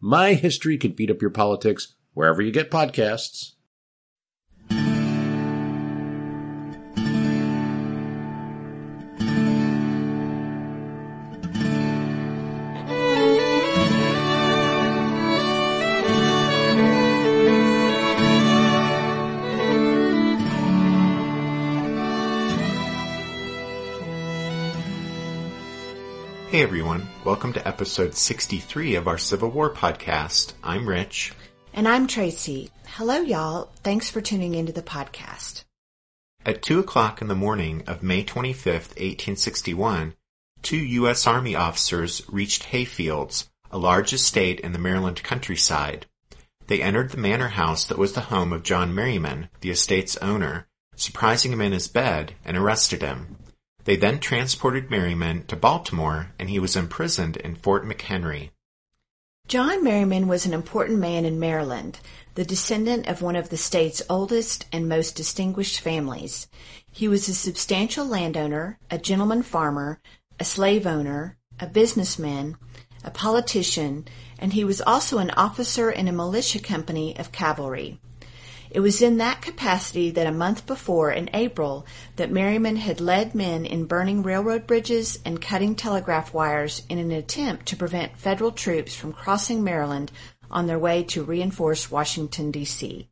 My History Can Beat Up Your Politics wherever you get podcasts. Hey everyone, welcome to episode 63 of our Civil War podcast. I'm Rich. And I'm Tracy. Hello y'all. Thanks for tuning into the podcast. At 2 o'clock in the morning of May 25th, 1861, two U.S. Army officers reached Hayfields, a large estate in the Maryland countryside. They entered the manor house that was the home of John Merryman, the estate's owner, surprising him in his bed and arrested him. They then transported Merryman to Baltimore and he was imprisoned in Fort McHenry. John Merryman was an important man in Maryland, the descendant of one of the state's oldest and most distinguished families. He was a substantial landowner, a gentleman farmer, a slave owner, a businessman, a politician, and he was also an officer in a militia company of cavalry. It was in that capacity that a month before, in April, that Merryman had led men in burning railroad bridges and cutting telegraph wires in an attempt to prevent federal troops from crossing Maryland on their way to reinforce Washington, D.C.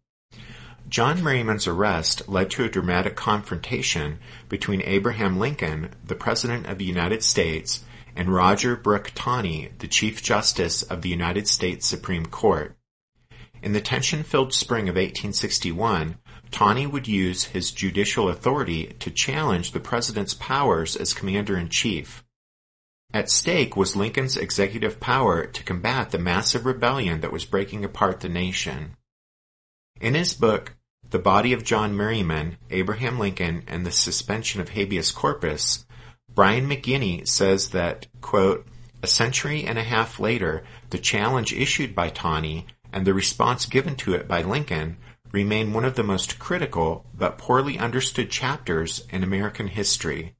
John Merryman's arrest led to a dramatic confrontation between Abraham Lincoln, the President of the United States, and Roger Brooke Taney, the Chief Justice of the United States Supreme Court. In the tension-filled spring of 1861, Taney would use his judicial authority to challenge the president's powers as commander-in-chief. At stake was Lincoln's executive power to combat the massive rebellion that was breaking apart the nation. In his book, The Body of John Merryman, Abraham Lincoln, and the Suspension of Habeas Corpus, Brian McGinty says that, quote, a century and a half later, the challenge issued by Taney and the response given to it by Lincoln remain one of the most critical but poorly understood chapters in American history.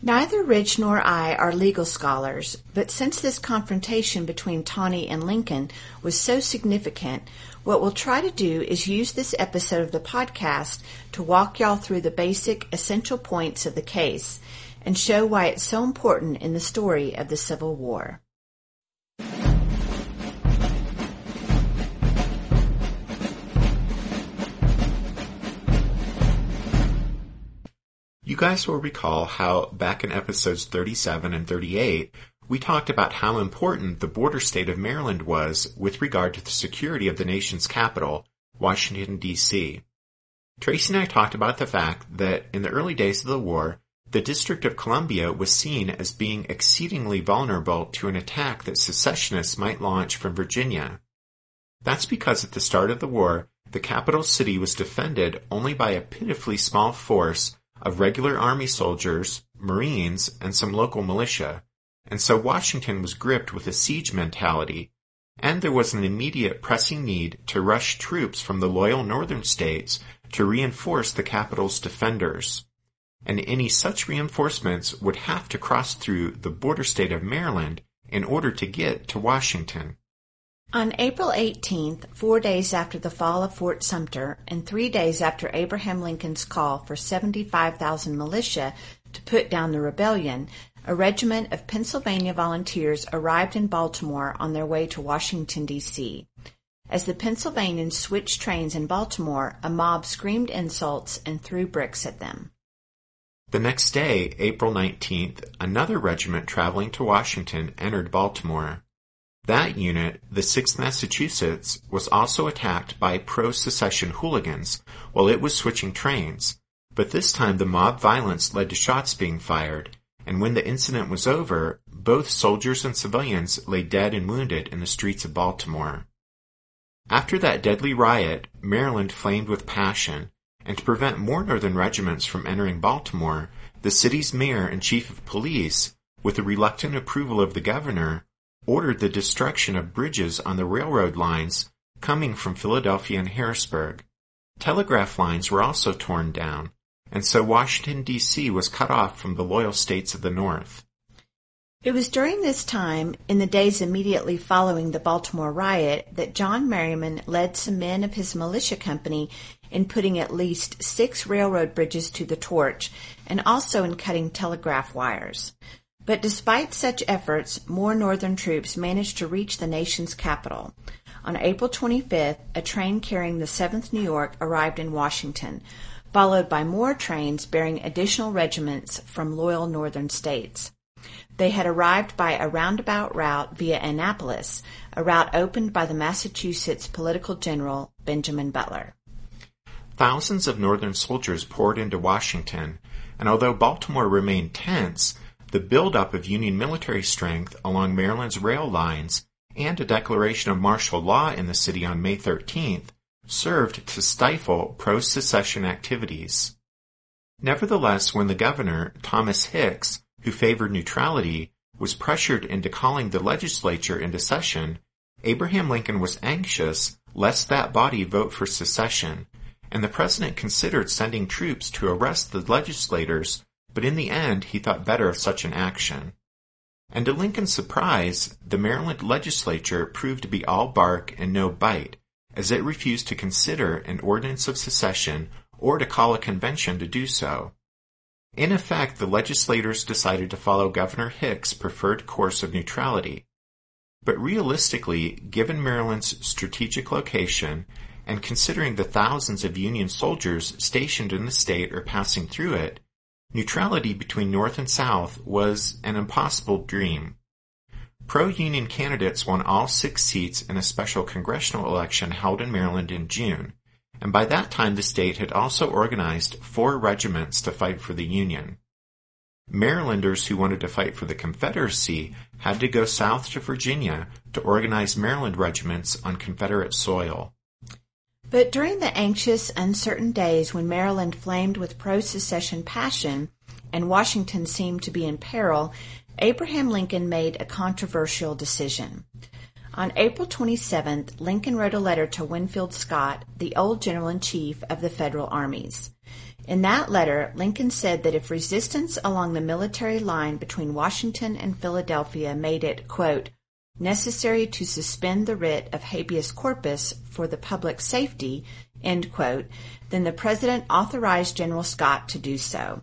Neither Rich nor I are legal scholars, but since this confrontation between Taney and Lincoln was so significant, what we'll try to do is use this episode of the podcast to walk y'all through the basic essential points of the case and show why it's so important in the story of the Civil War. Guys will recall how back in episodes 37 and 38, we talked about how important the border state of Maryland was with regard to the security of the nation's capital, Washington, D.C. Tracy and I talked about the fact that in the early days of the war, the District of Columbia was seen as being exceedingly vulnerable to an attack that secessionists might launch from Virginia. That's because at the start of the war, the capital city was defended only by a pitifully small force of regular army soldiers, marines, and some local militia, and so Washington was gripped with a siege mentality, and there was an immediate pressing need to rush troops from the loyal northern states to reinforce the capital's defenders. And any such reinforcements would have to cross through the border state of Maryland in order to get to Washington. On April 18th, four days after the fall of Fort Sumter and three days after Abraham Lincoln's call for 75,000 militia to put down the rebellion, a regiment of Pennsylvania volunteers arrived in Baltimore on their way to Washington, D.C. As the Pennsylvanians switched trains in Baltimore, a mob screamed insults and threw bricks at them. The next day, April 19th, another regiment traveling to Washington entered Baltimore. That unit, the 6th Massachusetts, was also attacked by pro-secession hooligans while it was switching trains, but this time the mob violence led to shots being fired, and when the incident was over, both soldiers and civilians lay dead and wounded in the streets of Baltimore. After that deadly riot, Maryland flamed with passion, and to prevent more Northern regiments from entering Baltimore, the city's mayor and chief of police, with the reluctant approval of the governor, ordered the destruction of bridges on the railroad lines coming from Philadelphia and Harrisburg. Telegraph lines were also torn down, and so Washington, D.C. was cut off from the loyal states of the North. It was during this time, in the days immediately following the Baltimore riot, that John Merryman led some men of his militia company in putting at least six railroad bridges to the torch and also in cutting telegraph wires. But despite such efforts, more Northern troops managed to reach the nation's capital. On April 25th, a train carrying the 7th New York arrived in Washington, followed by more trains bearing additional regiments from loyal Northern states. They had arrived by a roundabout route via Annapolis, a route opened by the Massachusetts political general Benjamin Butler. Thousands of Northern soldiers poured into Washington, and although Baltimore remained tense, the buildup of Union military strength along Maryland's rail lines and a declaration of martial law in the city on May 13th served to stifle pro-secession activities. Nevertheless, when the governor, Thomas Hicks, who favored neutrality, was pressured into calling the legislature into session, Abraham Lincoln was anxious lest that body vote for secession, and the president considered sending troops to arrest the legislators, but in the end he thought better of such an action. And to Lincoln's surprise, the Maryland legislature proved to be all bark and no bite, as it refused to consider an ordinance of secession or to call a convention to do so. In effect, the legislators decided to follow Governor Hicks' preferred course of neutrality. But realistically, given Maryland's strategic location and considering the thousands of Union soldiers stationed in the state or passing through it, neutrality between North and South was an impossible dream. Pro-Union candidates won all six seats in a special congressional election held in Maryland in June, and by that time the state had also organized four regiments to fight for the Union. Marylanders who wanted to fight for the Confederacy had to go south to Virginia to organize Maryland regiments on Confederate soil. But during the anxious, uncertain days when Maryland flamed with pro-secession passion and Washington seemed to be in peril, Abraham Lincoln made a controversial decision. On April 27th, Lincoln wrote a letter to Winfield Scott, the old General in Chief of the Federal armies. In that letter, Lincoln said that if resistance along the military line between Washington and Philadelphia made it, quote, necessary to suspend the writ of habeas corpus for the public safety, quote, then the President authorized General Scott to do so.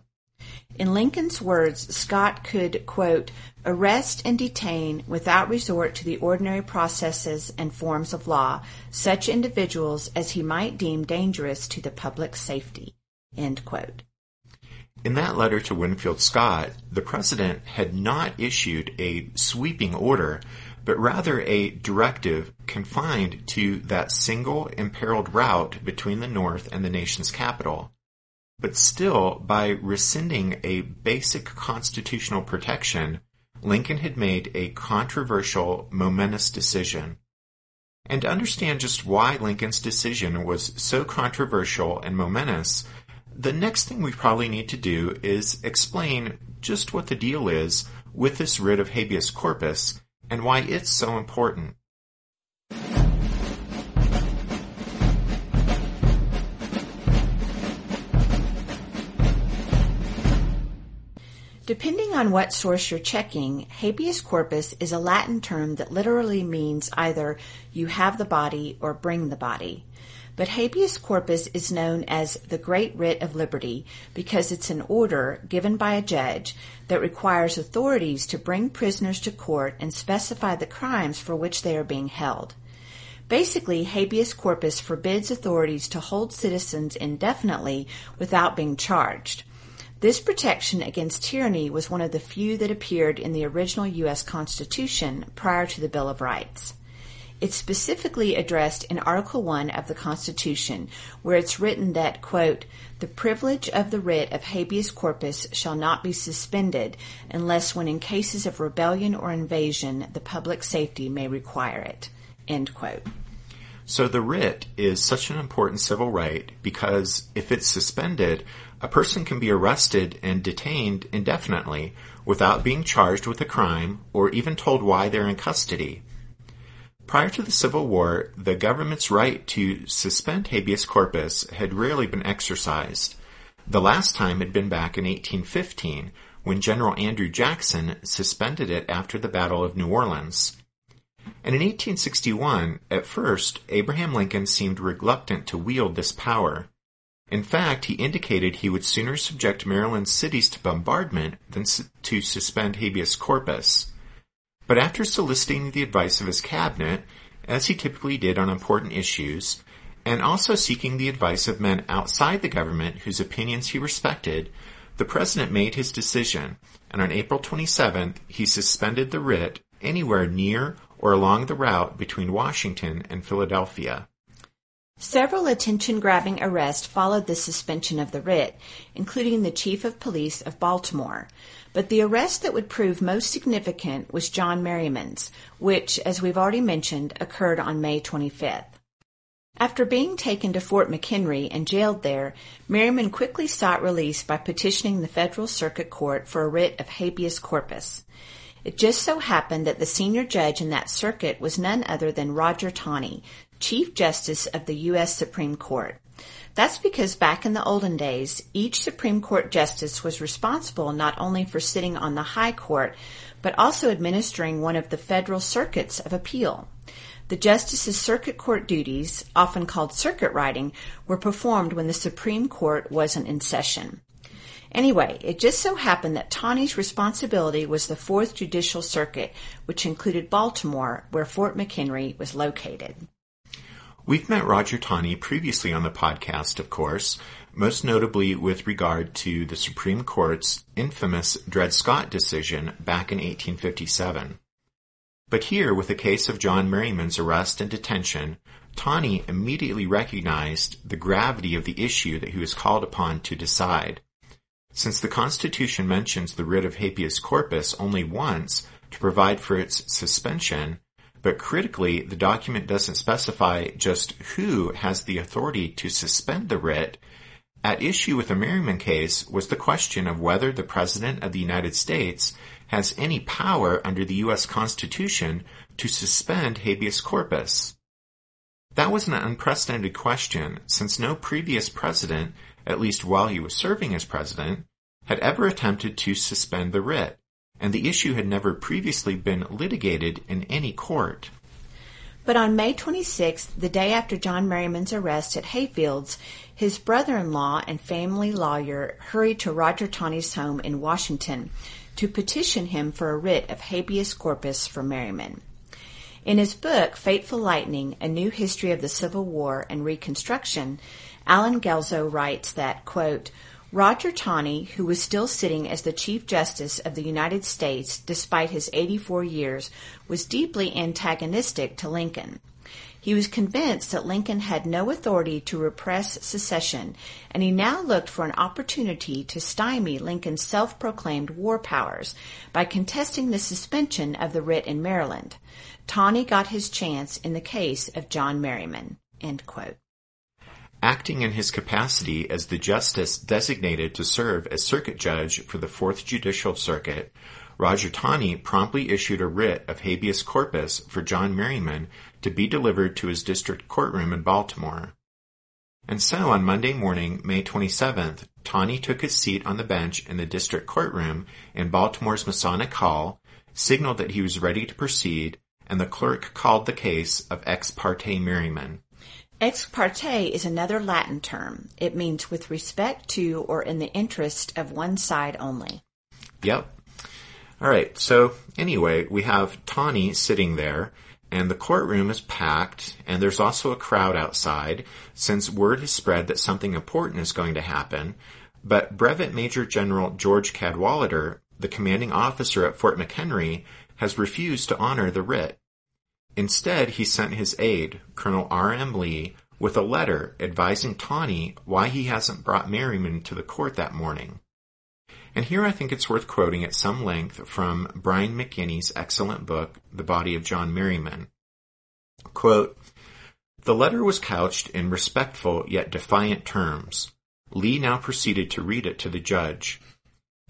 In Lincoln's words, Scott could, quote, arrest and detain without resort to the ordinary processes and forms of law such individuals as he might deem dangerous to the public safety, end quote. In that letter to Winfield Scott, the president had not issued a sweeping order, but rather a directive confined to that single imperiled route between the North and the nation's capital. But still, by rescinding a basic constitutional protection, Lincoln had made a controversial, momentous decision. And to understand just why Lincoln's decision was so controversial and momentous, the next thing we probably need to do is explain just what the deal is with this writ of habeas corpus and why it's so important. Depending on what source you're checking, habeas corpus is a Latin term that literally means either you have the body or bring the body. But habeas corpus is known as the Great Writ of Liberty because it's an order given by a judge that requires authorities to bring prisoners to court and specify the crimes for which they are being held. Basically, habeas corpus forbids authorities to hold citizens indefinitely without being charged. This protection against tyranny was one of the few that appeared in the original U.S. Constitution prior to the Bill of Rights. It's specifically addressed in Article 1 of the Constitution, where it's written that, quote, the privilege of the writ of habeas corpus shall not be suspended unless when in cases of rebellion or invasion the public safety may require it, end quote. So the writ is such an important civil right because if it's suspended, a person can be arrested and detained indefinitely without being charged with a crime or even told why they're in custody. Prior to the Civil War, the government's right to suspend habeas corpus had rarely been exercised. The last time had been back in 1815 when General Andrew Jackson suspended it after the Battle of New Orleans. And in 1861, at first, Abraham Lincoln seemed reluctant to wield this power. In fact, he indicated he would sooner subject Maryland's cities to bombardment than to suspend habeas corpus. But after soliciting the advice of his cabinet, as he typically did on important issues, and also seeking the advice of men outside the government whose opinions he respected, the president made his decision, and on April 27th, he suspended the writ anywhere near or along the route between Washington and Philadelphia. Several attention grabbing arrests followed the suspension of the writ, including the chief of police of Baltimore. But the arrest that would prove most significant was John Merryman's, which, as we've already mentioned, occurred on May 25th. After being taken to Fort McHenry and jailed there, Merryman quickly sought release by petitioning the Federal Circuit Court for a writ of habeas corpus. It just so happened that the senior judge in that circuit was none other than Roger Taney, Chief Justice of the U.S. Supreme Court. That's because back in the olden days, each Supreme Court justice was responsible not only for sitting on the High Court, but also administering one of the federal circuits of appeal. The justice's circuit court duties, often called circuit riding, were performed when the Supreme Court wasn't in session. Anyway, it just so happened that Taney's responsibility was the Fourth Judicial Circuit, which included Baltimore, where Fort McHenry was located. We've met Roger Taney previously on the podcast, of course, most notably with regard to the Supreme Court's infamous Dred Scott decision back in 1857. But here, with the case of John Merryman's arrest and detention, Taney immediately recognized the gravity of the issue that he was called upon to decide. Since the Constitution mentions the writ of habeas corpus only once to provide for its suspension, but critically, the document doesn't specify just who has the authority to suspend the writ. At issue with the Merryman case was the question of whether the President of the United States has any power under the U.S. Constitution to suspend habeas corpus. That was an unprecedented question since no previous president, at least while he was serving as president, had ever attempted to suspend the writ and the issue had never previously been litigated in any court. But on May 26th, the day after John Merryman's arrest at Hayfields, his brother-in-law and family lawyer hurried to Roger Taney's home in Washington to petition him for a writ of habeas corpus for Merryman. In his book, Fateful Lightning, A New History of the Civil War and Reconstruction, Allen Guelzo writes that, quote, Roger Taney, who was still sitting as the Chief Justice of the United States despite his 84 years, was deeply antagonistic to Lincoln. He was convinced that Lincoln had no authority to repress secession, and he now looked for an opportunity to stymie Lincoln's self-proclaimed war powers by contesting the suspension of the writ in Maryland. Taney got his chance in the case of John Merryman. Acting in his capacity as the justice designated to serve as circuit judge for the Fourth Judicial Circuit, Roger Taney promptly issued a writ of habeas corpus for John Merryman to be delivered to his district courtroom in Baltimore. And so on Monday morning, May 27th, Taney took his seat on the bench in the district courtroom in Baltimore's Masonic Hall, signaled that he was ready to proceed, and the clerk called the case of ex parte Merryman. Ex parte is another Latin term. It means with respect to or in the interest of one side only. Yep. All right. So anyway, we have Taney sitting there and the courtroom is packed and there's also a crowd outside since word has spread that something important is going to happen. But Brevet Major General George Cadwalader, the commanding officer at Fort McHenry, has refused to honor the writ. Instead, he sent his aide, Colonel R.M. Lee, with a letter advising Taney why he hasn't brought Merryman to the court that morning. And here I think it's worth quoting at some length from Brian McGinty's excellent book, The Body of John Merryman. Quote, the letter was couched in respectful yet defiant terms. Lee now proceeded to read it to the judge.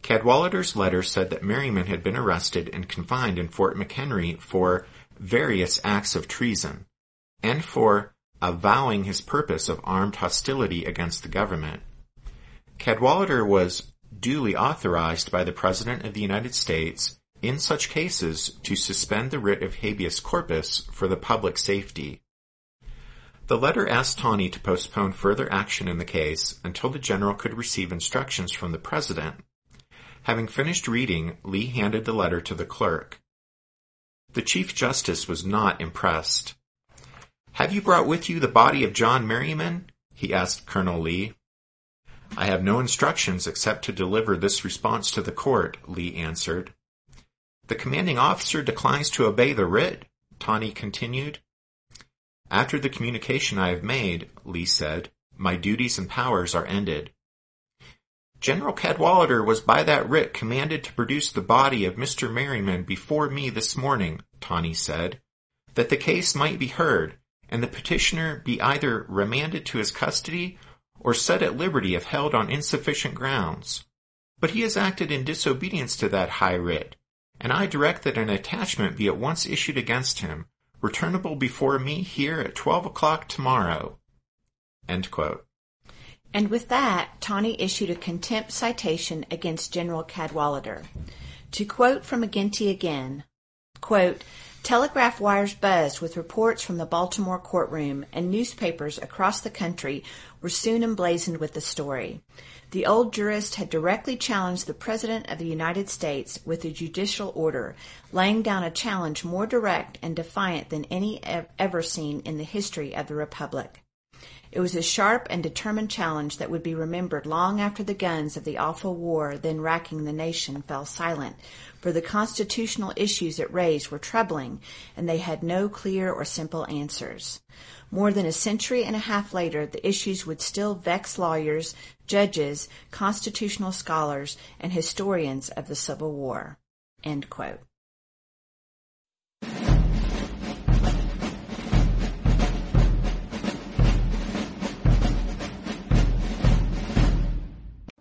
Cadwalader's letter said that Merryman had been arrested and confined in Fort McHenry for various acts of treason, and for avowing his purpose of armed hostility against the government. Cadwalader was duly authorized by the President of the United States in such cases to suspend the writ of habeas corpus for the public safety. The letter asked Taney to postpone further action in the case until the general could receive instructions from the president. Having finished reading, Lee handed the letter to the clerk. The Chief Justice was not impressed. Have you brought with you the body of John Merryman? he asked Colonel Lee. I have no instructions except to deliver this response to the court, Lee answered. The commanding officer declines to obey the writ, Taney continued. After the communication I have made, Lee said, my duties and powers are ended. General Cadwalader was by that writ commanded to produce the body of Mr. Merryman before me this morning, Taney said, that the case might be heard, and the petitioner be either remanded to his custody or set at liberty if held on insufficient grounds. But he has acted in disobedience to that high writ, and I direct that an attachment be at once issued against him, returnable before me here at twelve o'clock tomorrow. And with that, Taney issued a contempt citation against General Cadwalader. To quote from McGinty again, quote, Telegraph wires buzzed with reports from the Baltimore courtroom, and newspapers across the country were soon emblazoned with the story. The old jurist had directly challenged the President of the United States with a judicial order, laying down a challenge more direct and defiant than any ever seen in the history of the Republic. It was a sharp and determined challenge that would be remembered long after the guns of the awful war then racking the nation fell silent, for the constitutional issues it raised were troubling, and they had no clear or simple answers. More than a century and a half later, the issues would still vex lawyers, judges, constitutional scholars, and historians of the Civil War.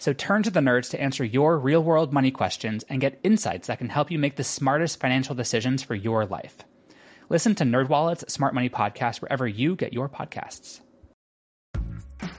So turn to the nerds to answer your real world money questions and get insights that can help you make the smartest financial decisions for your life. Listen to NerdWallet's Smart Money Podcast wherever you get your podcasts.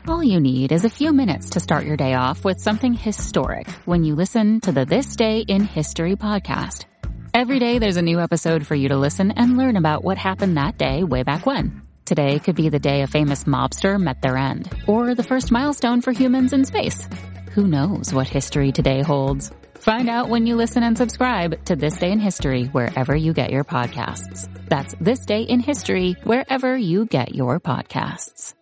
All you need is a few minutes to start your day off with something historic when you listen to the This Day in History podcast. Every day there's a new episode for you to listen and learn about what happened that day way back when. Today could be the day a famous mobster met their end, or the first milestone for humans in space. Who knows what history today holds? Find out when you listen and subscribe to This Day in History wherever you get your podcasts. That's This Day in History wherever you get your podcasts.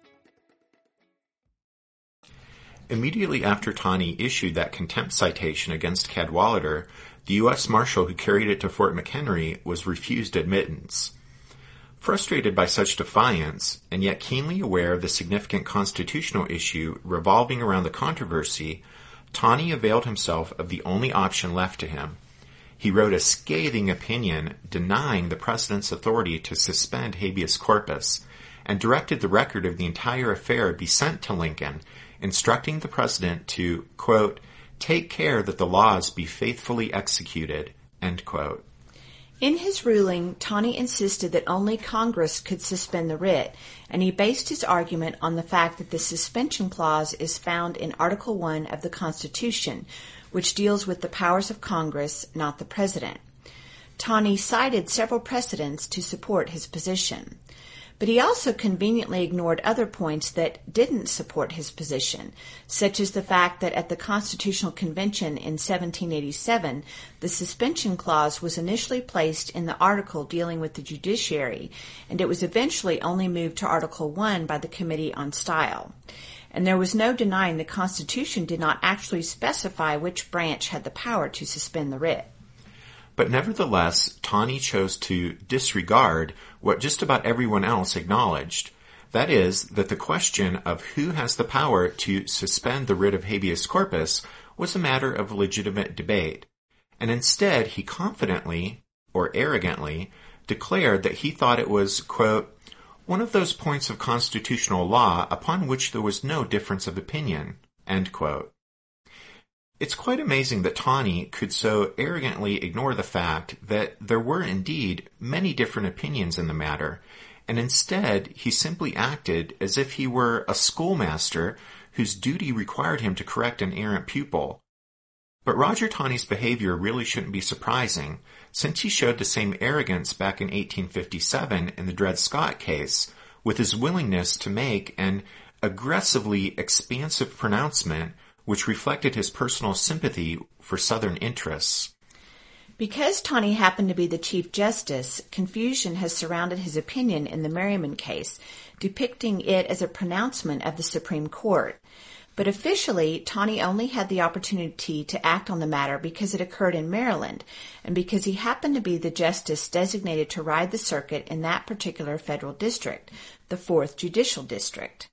Immediately after Taney issued that contempt citation against Cadwalader, the U.S. Marshal who carried it to Fort McHenry was refused admittance. Frustrated by such defiance, and yet keenly aware of the significant constitutional issue revolving around the controversy, Taney availed himself of the only option left to him. He wrote a scathing opinion denying the president's authority to suspend habeas corpus, and directed the record of the entire affair be sent to Lincoln, instructing the president to, quote, take care that the laws be faithfully executed, end quote. In his ruling, Taney insisted that only Congress could suspend the writ, and he based his argument on the fact that the suspension clause is found in Article I of the Constitution, which deals with the powers of Congress, not the President. Taney cited several precedents to support his position. But he also conveniently ignored other points that didn't support his position, such as the fact that at the Constitutional Convention in 1787, the suspension clause was initially placed in the article dealing with the judiciary, and it was eventually only moved to Article 1 by the Committee on Style. And there was no denying the Constitution did not actually specify which branch had the power to suspend the writ. But nevertheless, Taney chose to disregard what just about everyone else acknowledged. That is, that the question of who has the power to suspend the writ of habeas corpus was a matter of legitimate debate. And instead, he confidently, or arrogantly, declared that he thought it was, quote, one of those points of constitutional law upon which there was no difference of opinion, end quote. It's quite amazing that Taney could so arrogantly ignore the fact that there were indeed many different opinions in the matter, and instead he simply acted as if he were a schoolmaster whose duty required him to correct an errant pupil. But Roger Taney's behavior really shouldn't be surprising, since he showed the same arrogance back in 1857 in the Dred Scott case, with his willingness to make an aggressively expansive pronouncement which reflected his personal sympathy for Southern interests. Because Taney happened to be the Chief Justice, confusion has surrounded his opinion in the Merryman case, depicting it as a pronouncement of the Supreme Court. But officially, Taney only had the opportunity to act on the matter because it occurred in Maryland, and because he happened to be the justice designated to ride the circuit in that particular federal district, the 4th Judicial District.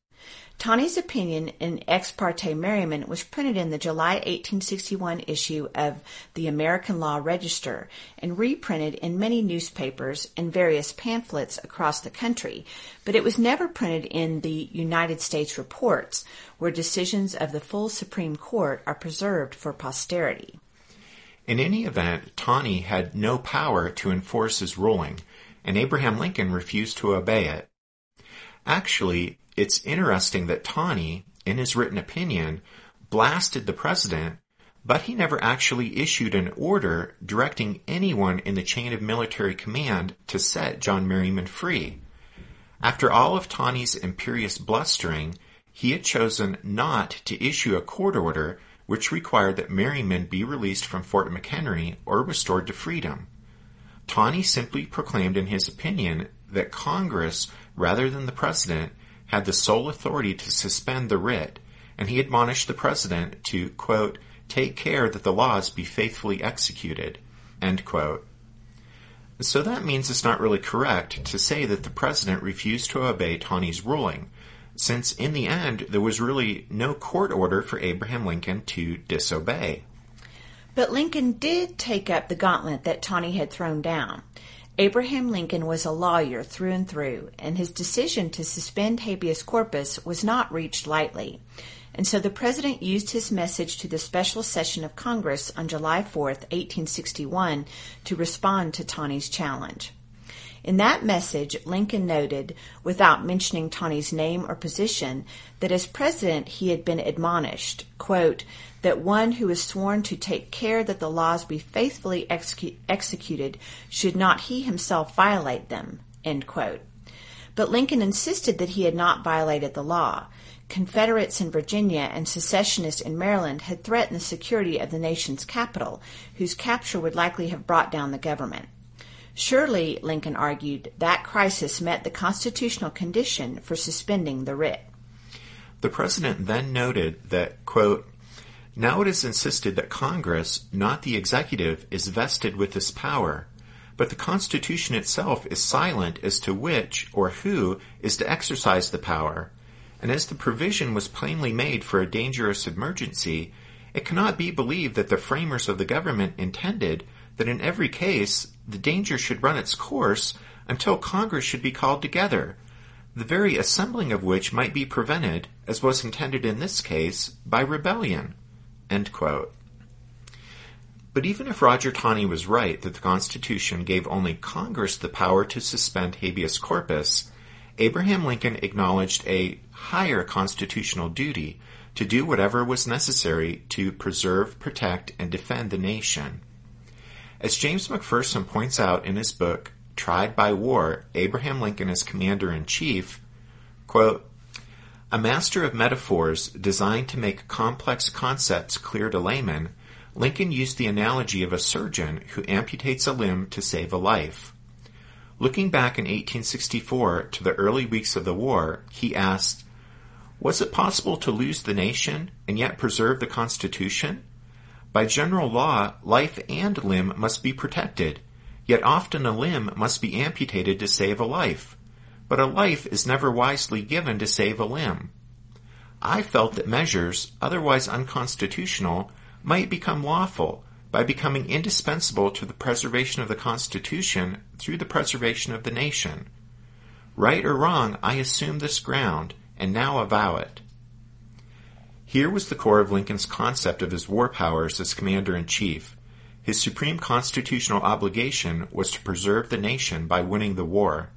Taney's opinion in Ex parte Merryman was printed in the July 1861 issue of the American Law Register and reprinted in many newspapers and various pamphlets across the country, but it was never printed in the United States Reports, where decisions of the full Supreme Court are preserved for posterity. In any event, Taney had no power to enforce his ruling, and Abraham Lincoln refused to obey it. Actually, it's interesting that Taney, in his written opinion, blasted the president, but he never actually issued an order directing anyone in the chain of military command to set John Merryman free. After all of Taney's imperious blustering, he had chosen not to issue a court order which required that Merryman be released from Fort McHenry or restored to freedom. Taney simply proclaimed in his opinion that Congress, rather than the President, had the sole authority to suspend the writ, and he admonished the president to, quote, take care that the laws be faithfully executed, So that means it's not really correct to say that the president refused to obey Taney's ruling, since in the end there was really no court order for Abraham Lincoln to disobey. But Lincoln did take up the gauntlet that Taney had thrown down. Abraham Lincoln was a lawyer through and through, and his decision to suspend habeas corpus was not reached lightly. And so the president used his message to the special session of Congress on July 4, 1861, to respond to Taney's challenge. In that message, Lincoln noted, without mentioning Taney's name or position, that as president he had been admonished, quote, that one who is sworn to take care that the laws be faithfully execu- executed should not he himself violate them, But Lincoln insisted that he had not violated the law. Confederates in Virginia and secessionists in Maryland had threatened the security of the nation's capital, whose capture would likely have brought down the government. Surely, Lincoln argued, that crisis met the constitutional condition for suspending the writ. The president then noted that, quote, now it is insisted that Congress, not the executive, is vested with this power, but the Constitution itself is silent as to which or who is to exercise the power, and as the provision was plainly made for a dangerous emergency, it cannot be believed that the framers of the government intended that in every case the danger should run its course until Congress should be called together, the very assembling of which might be prevented, as was intended in this case, by rebellion. But even if Roger Taney was right that the Constitution gave only Congress the power to suspend habeas corpus, Abraham Lincoln acknowledged a higher constitutional duty to do whatever was necessary to preserve, protect, and defend the nation. As James McPherson points out in his book, Tried by War, Abraham Lincoln as Commander in Chief, quote, a master of metaphors designed to make complex concepts clear to laymen, Lincoln used the analogy of a surgeon who amputates a limb to save a life. Looking back in 1864 to the early weeks of the war, he asked, Was it possible to lose the nation and yet preserve the Constitution? By general law, life and limb must be protected, yet often a limb must be amputated to save a life. But a life is never wisely given to save a limb. I felt that measures, otherwise unconstitutional, might become lawful by becoming indispensable to the preservation of the Constitution through the preservation of the nation. Right or wrong, I assume this ground, and now avow it. Here was the core of Lincoln's concept of his war powers as Commander in Chief. His supreme constitutional obligation was to preserve the nation by winning the war.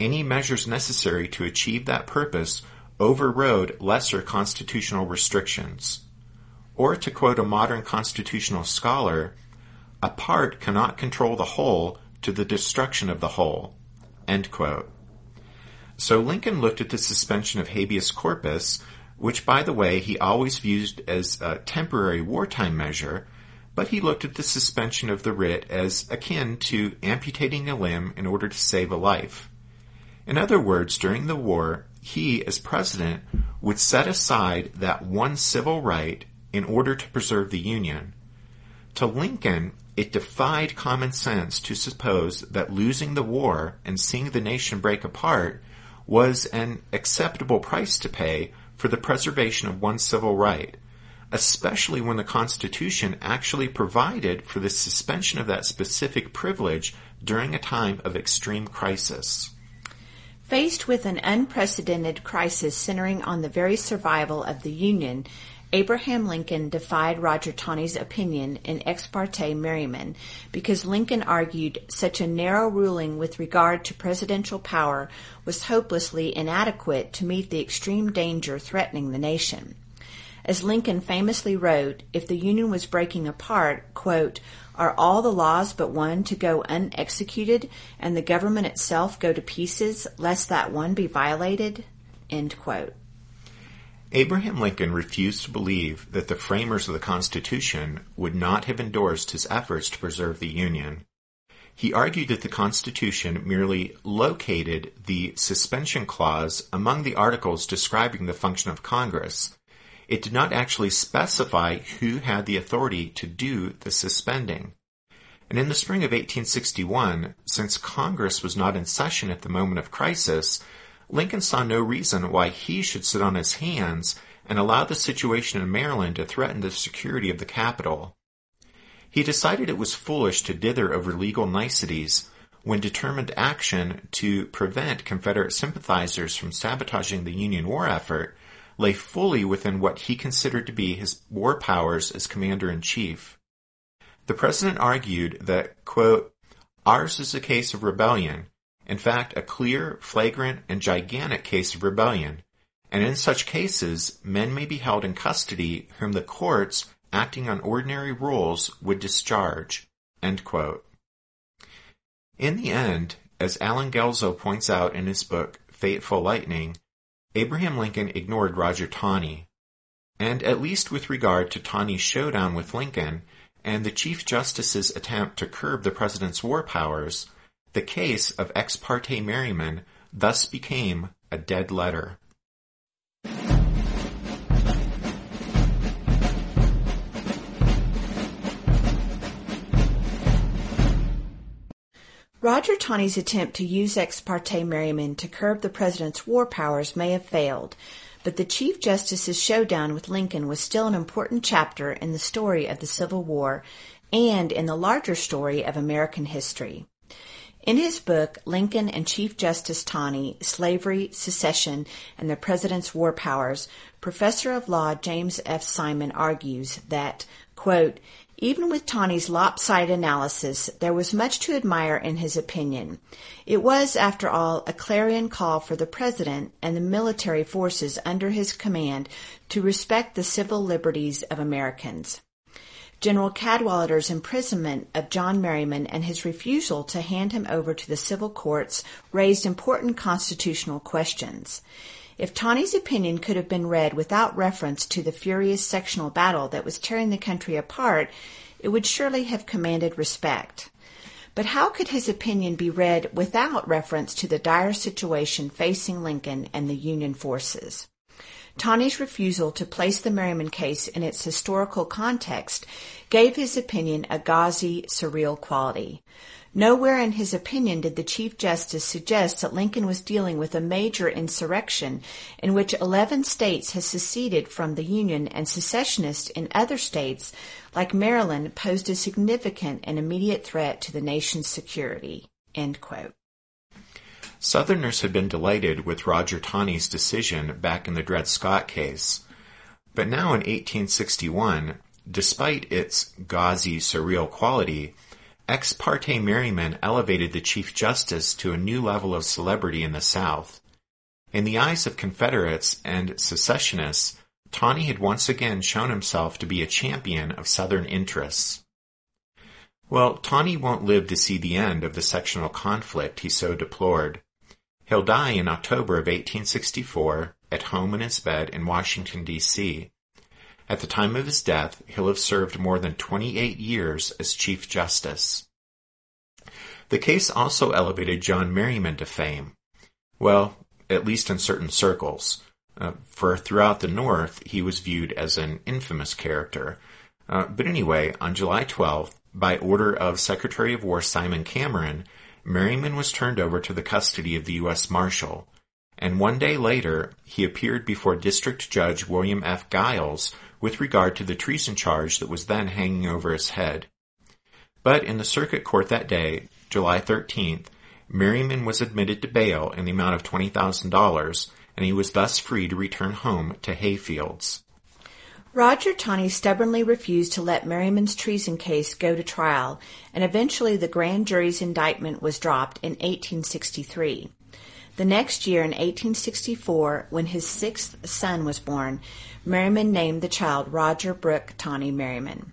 Any measures necessary to achieve that purpose overrode lesser constitutional restrictions. Or to quote a modern constitutional scholar, a part cannot control the whole to the destruction of the whole. So Lincoln looked at the suspension of habeas corpus, which by the way he always viewed as a temporary wartime measure, but he looked at the suspension of the writ as akin to amputating a limb in order to save a life. In other words, during the war, he, as president, would set aside that one civil right in order to preserve the Union. To Lincoln, it defied common sense to suppose that losing the war and seeing the nation break apart was an acceptable price to pay for the preservation of one civil right, especially when the Constitution actually provided for the suspension of that specific privilege during a time of extreme crisis. Faced with an unprecedented crisis centering on the very survival of the Union, Abraham Lincoln defied Roger Taney's opinion in Ex parte Merryman because Lincoln argued such a narrow ruling with regard to presidential power was hopelessly inadequate to meet the extreme danger threatening the nation. As Lincoln famously wrote, if the Union was breaking apart, quote, are all the laws but one to go unexecuted and the government itself go to pieces lest that one be violated? End quote. Abraham Lincoln refused to believe that the framers of the Constitution would not have endorsed his efforts to preserve the Union. He argued that the Constitution merely located the suspension clause among the articles describing the function of Congress. It did not actually specify who had the authority to do the suspending. And in the spring of 1861, since Congress was not in session at the moment of crisis, Lincoln saw no reason why he should sit on his hands and allow the situation in Maryland to threaten the security of the capital. He decided it was foolish to dither over legal niceties when determined action to prevent Confederate sympathizers from sabotaging the Union war effort lay fully within what he considered to be his war powers as commander in chief. The president argued that, quote, ours is a case of rebellion in fact, a clear, flagrant, and gigantic case of rebellion, and in such cases, men may be held in custody whom the courts, acting on ordinary rules, would discharge. In the end, as Allen Guelzo points out in his book, Fateful Lightning, Abraham Lincoln ignored Roger Taney. And at least with regard to Taney's showdown with Lincoln and the Chief Justice's attempt to curb the president's war powers, the case of ex parte Merryman thus became a dead letter. Roger Taney's attempt to use ex parte Merryman to curb the president's war powers may have failed, but the Chief Justice's showdown with Lincoln was still an important chapter in the story of the Civil War and in the larger story of American history. In his book, Lincoln and Chief Justice Taney, Slavery, Secession, and the President's War Powers, Professor of Law James F. Simon argues that, quote, Even with Taney's lopsided analysis, there was much to admire in his opinion. It was, after all, a clarion call for the President and the military forces under his command to respect the civil liberties of Americans. General Cadwalader's imprisonment of John Merryman and his refusal to hand him over to the civil courts raised important constitutional questions. If Taney's opinion could have been read without reference to the furious sectional battle that was tearing the country apart, it would surely have commanded respect. But how could his opinion be read without reference to the dire situation facing Lincoln and the Union forces? Taney's refusal to place the Merryman case in its historical context gave his opinion a gauzy, surreal quality. Nowhere in his opinion did the Chief Justice suggest that Lincoln was dealing with a major insurrection in which 11 states had seceded from the Union and secessionists in other states, like Maryland, posed a significant and immediate threat to the nation's security. Southerners had been delighted with Roger Taney's decision back in the Dred Scott case. But now in 1861, despite its gauzy, surreal quality, Ex parte Merryman elevated the Chief Justice to a new level of celebrity in the South. In the eyes of Confederates and secessionists, Taney had once again shown himself to be a champion of Southern interests. Well, Taney won't live to see the end of the sectional conflict he so deplored. He'll die in October of 1864 at home in his bed in Washington, D.C. At the time of his death, he'll have served more than 28 years as Chief Justice. The case also elevated John Merryman to fame. Well, at least in certain circles. Uh, for throughout the North, he was viewed as an infamous character. Uh, but anyway, on July 12th, by order of Secretary of War Simon Cameron, Merryman was turned over to the custody of the U.S. Marshal. And one day later, he appeared before District Judge William F. Giles with regard to the treason charge that was then hanging over his head. But in the circuit court that day, July 13th, Merryman was admitted to bail in the amount of $20,000, and he was thus free to return home to Hayfields. Roger Taney stubbornly refused to let Merryman's treason case go to trial, and eventually the grand jury's indictment was dropped in 1863. The next year, in 1864, when his sixth son was born, Merryman named the child Roger Brooke Taney Merryman.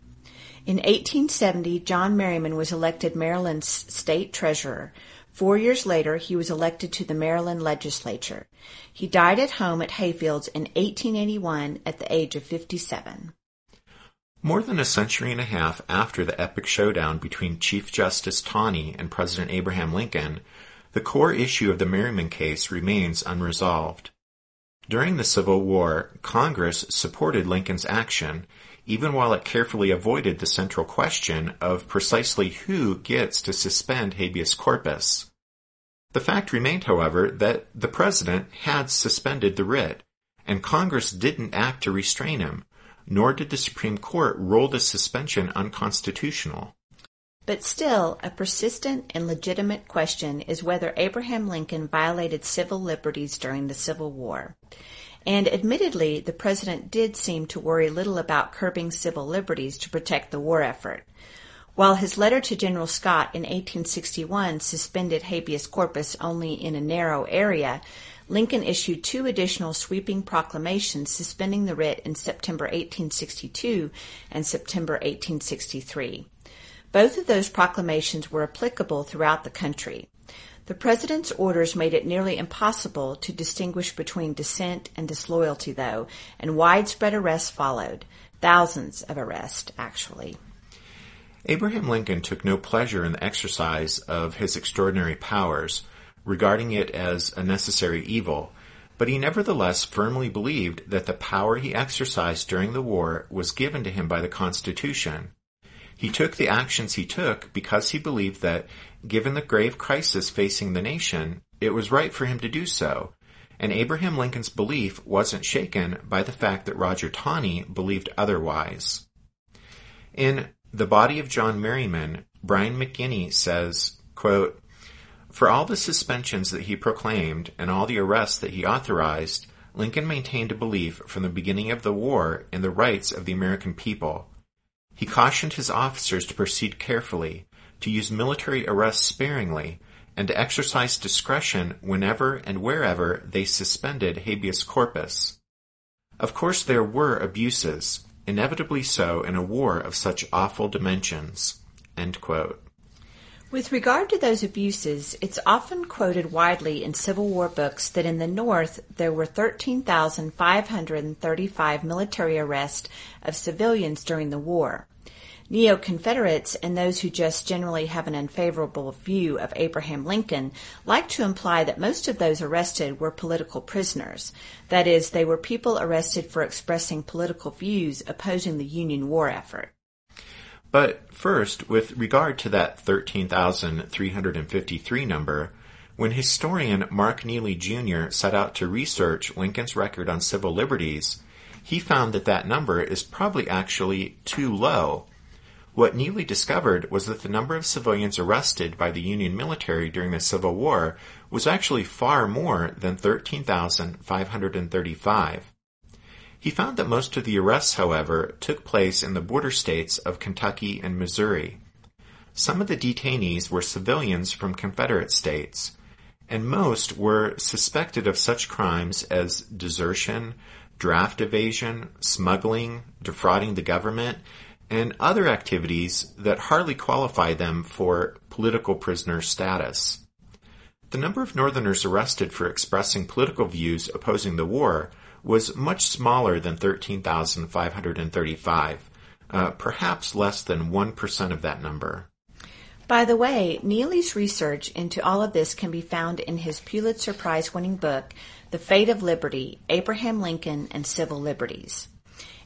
In 1870, John Merryman was elected Maryland's state treasurer. Four years later, he was elected to the Maryland legislature. He died at home at Hayfields in 1881 at the age of 57. More than a century and a half after the epic showdown between Chief Justice Taney and President Abraham Lincoln, the core issue of the Merryman case remains unresolved. During the Civil War, Congress supported Lincoln's action, even while it carefully avoided the central question of precisely who gets to suspend habeas corpus. The fact remained, however, that the President had suspended the writ, and Congress didn't act to restrain him, nor did the Supreme Court rule the suspension unconstitutional. But still, a persistent and legitimate question is whether Abraham Lincoln violated civil liberties during the Civil War. And admittedly, the president did seem to worry little about curbing civil liberties to protect the war effort. While his letter to General Scott in 1861 suspended habeas corpus only in a narrow area, Lincoln issued two additional sweeping proclamations suspending the writ in September 1862 and September 1863. Both of those proclamations were applicable throughout the country. The President's orders made it nearly impossible to distinguish between dissent and disloyalty, though, and widespread arrests followed. Thousands of arrests, actually. Abraham Lincoln took no pleasure in the exercise of his extraordinary powers, regarding it as a necessary evil, but he nevertheless firmly believed that the power he exercised during the war was given to him by the Constitution, he took the actions he took because he believed that, given the grave crisis facing the nation, it was right for him to do so. And Abraham Lincoln's belief wasn't shaken by the fact that Roger Taney believed otherwise. In The Body of John Merryman, Brian McGinty says, quote, For all the suspensions that he proclaimed and all the arrests that he authorized, Lincoln maintained a belief from the beginning of the war in the rights of the American people He cautioned his officers to proceed carefully, to use military arrests sparingly, and to exercise discretion whenever and wherever they suspended habeas corpus. Of course there were abuses, inevitably so in a war of such awful dimensions. With regard to those abuses, it's often quoted widely in Civil War books that in the North there were 13,535 military arrests of civilians during the war. Neo Confederates and those who just generally have an unfavorable view of Abraham Lincoln like to imply that most of those arrested were political prisoners. That is, they were people arrested for expressing political views opposing the Union war effort. But first, with regard to that 13,353 number, when historian Mark Neely Jr. set out to research Lincoln's record on civil liberties, he found that that number is probably actually too low. What Neely discovered was that the number of civilians arrested by the Union military during the Civil War was actually far more than 13,535. He found that most of the arrests, however, took place in the border states of Kentucky and Missouri. Some of the detainees were civilians from Confederate states, and most were suspected of such crimes as desertion, draft evasion, smuggling, defrauding the government, and other activities that hardly qualify them for political prisoner status. The number of Northerners arrested for expressing political views opposing the war was much smaller than 13,535, uh, perhaps less than 1% of that number. By the way, Neely's research into all of this can be found in his Pulitzer Prize winning book, The Fate of Liberty Abraham Lincoln and Civil Liberties.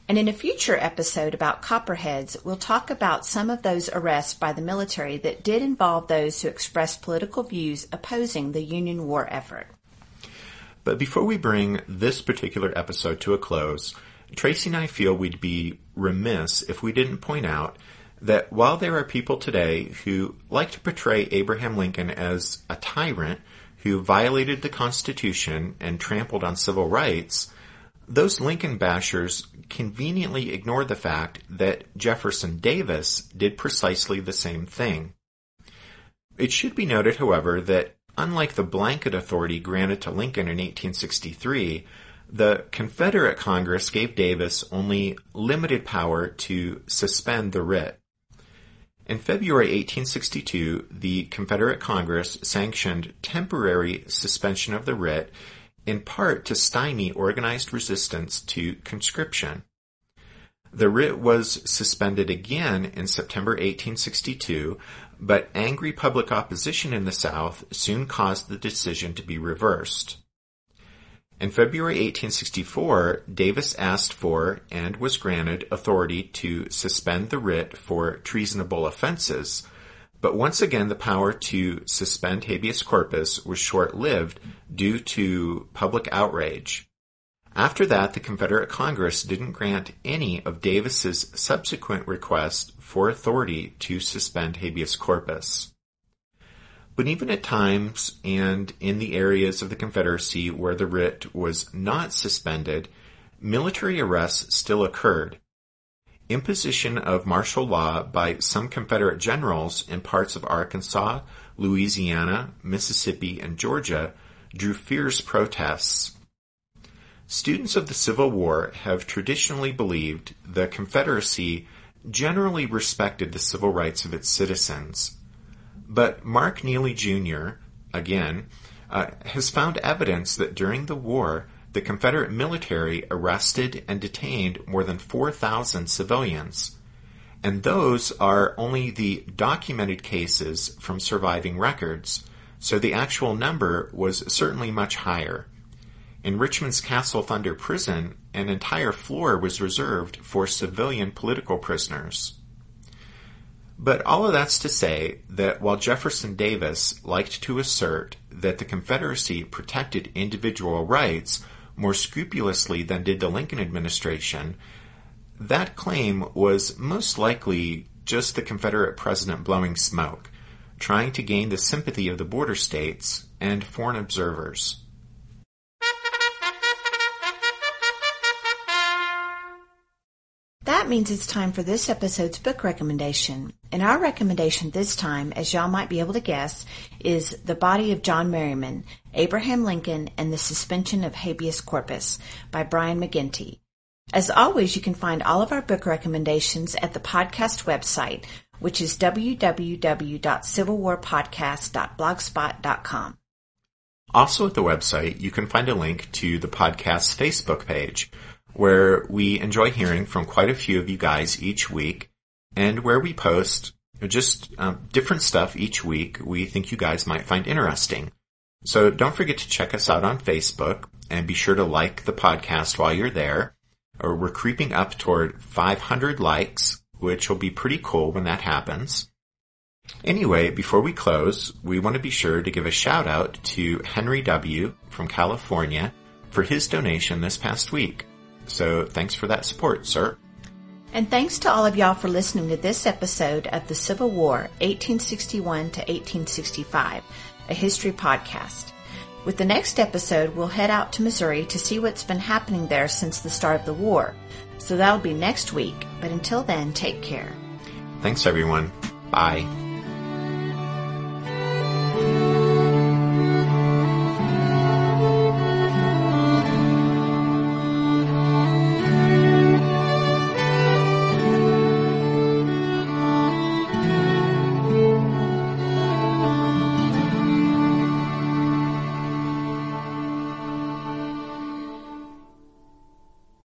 And in a future episode about Copperheads, we'll talk about some of those arrests by the military that did involve those who expressed political views opposing the Union war effort. But before we bring this particular episode to a close, Tracy and I feel we'd be remiss if we didn't point out that while there are people today who like to portray Abraham Lincoln as a tyrant who violated the Constitution and trampled on civil rights, those Lincoln bashers conveniently ignore the fact that Jefferson Davis did precisely the same thing. It should be noted, however, that unlike the blanket authority granted to Lincoln in 1863, the Confederate Congress gave Davis only limited power to suspend the writ. In February 1862, the Confederate Congress sanctioned temporary suspension of the writ in part to stymie organized resistance to conscription. The writ was suspended again in September 1862, but angry public opposition in the South soon caused the decision to be reversed. In February 1864, Davis asked for and was granted authority to suspend the writ for treasonable offenses, but once again the power to suspend habeas corpus was short-lived due to public outrage. After that, the Confederate Congress didn't grant any of Davis's subsequent requests for authority to suspend habeas corpus. But even at times and in the areas of the Confederacy where the writ was not suspended, military arrests still occurred. Imposition of martial law by some Confederate generals in parts of Arkansas, Louisiana, Mississippi, and Georgia drew fierce protests. Students of the Civil War have traditionally believed the Confederacy generally respected the civil rights of its citizens. But Mark Neely Jr., again, uh, has found evidence that during the war, the Confederate military arrested and detained more than 4,000 civilians. And those are only the documented cases from surviving records, so the actual number was certainly much higher. In Richmond's Castle Thunder prison, an entire floor was reserved for civilian political prisoners. But all of that's to say that while Jefferson Davis liked to assert that the Confederacy protected individual rights more scrupulously than did the Lincoln administration, that claim was most likely just the Confederate president blowing smoke, trying to gain the sympathy of the border states and foreign observers. Means it's time for this episode's book recommendation. And our recommendation this time, as y'all might be able to guess, is The Body of John Merryman, Abraham Lincoln and the Suspension of Habeas Corpus by Brian McGinty. As always, you can find all of our book recommendations at the podcast website, which is www.civilwarpodcast.blogspot.com. Also at the website, you can find a link to the podcast's Facebook page, where we enjoy hearing from quite a few of you guys each week, and where we post just um, different stuff each week we think you guys might find interesting. So don't forget to check us out on Facebook, and be sure to like the podcast while you're there. Or we're creeping up toward 500 likes, which will be pretty cool when that happens. Anyway, before we close, we want to be sure to give a shout out to Henry W. from California for his donation this past week. So thanks for that support, sir. And thanks to all of y'all for listening to this episode of the Civil War, 1861 to 1865, a history podcast. With the next episode, we'll head out to Missouri to see what's been happening there since the start of the war. So that'll be next week, but until then, take care. Thanks everyone. Bye.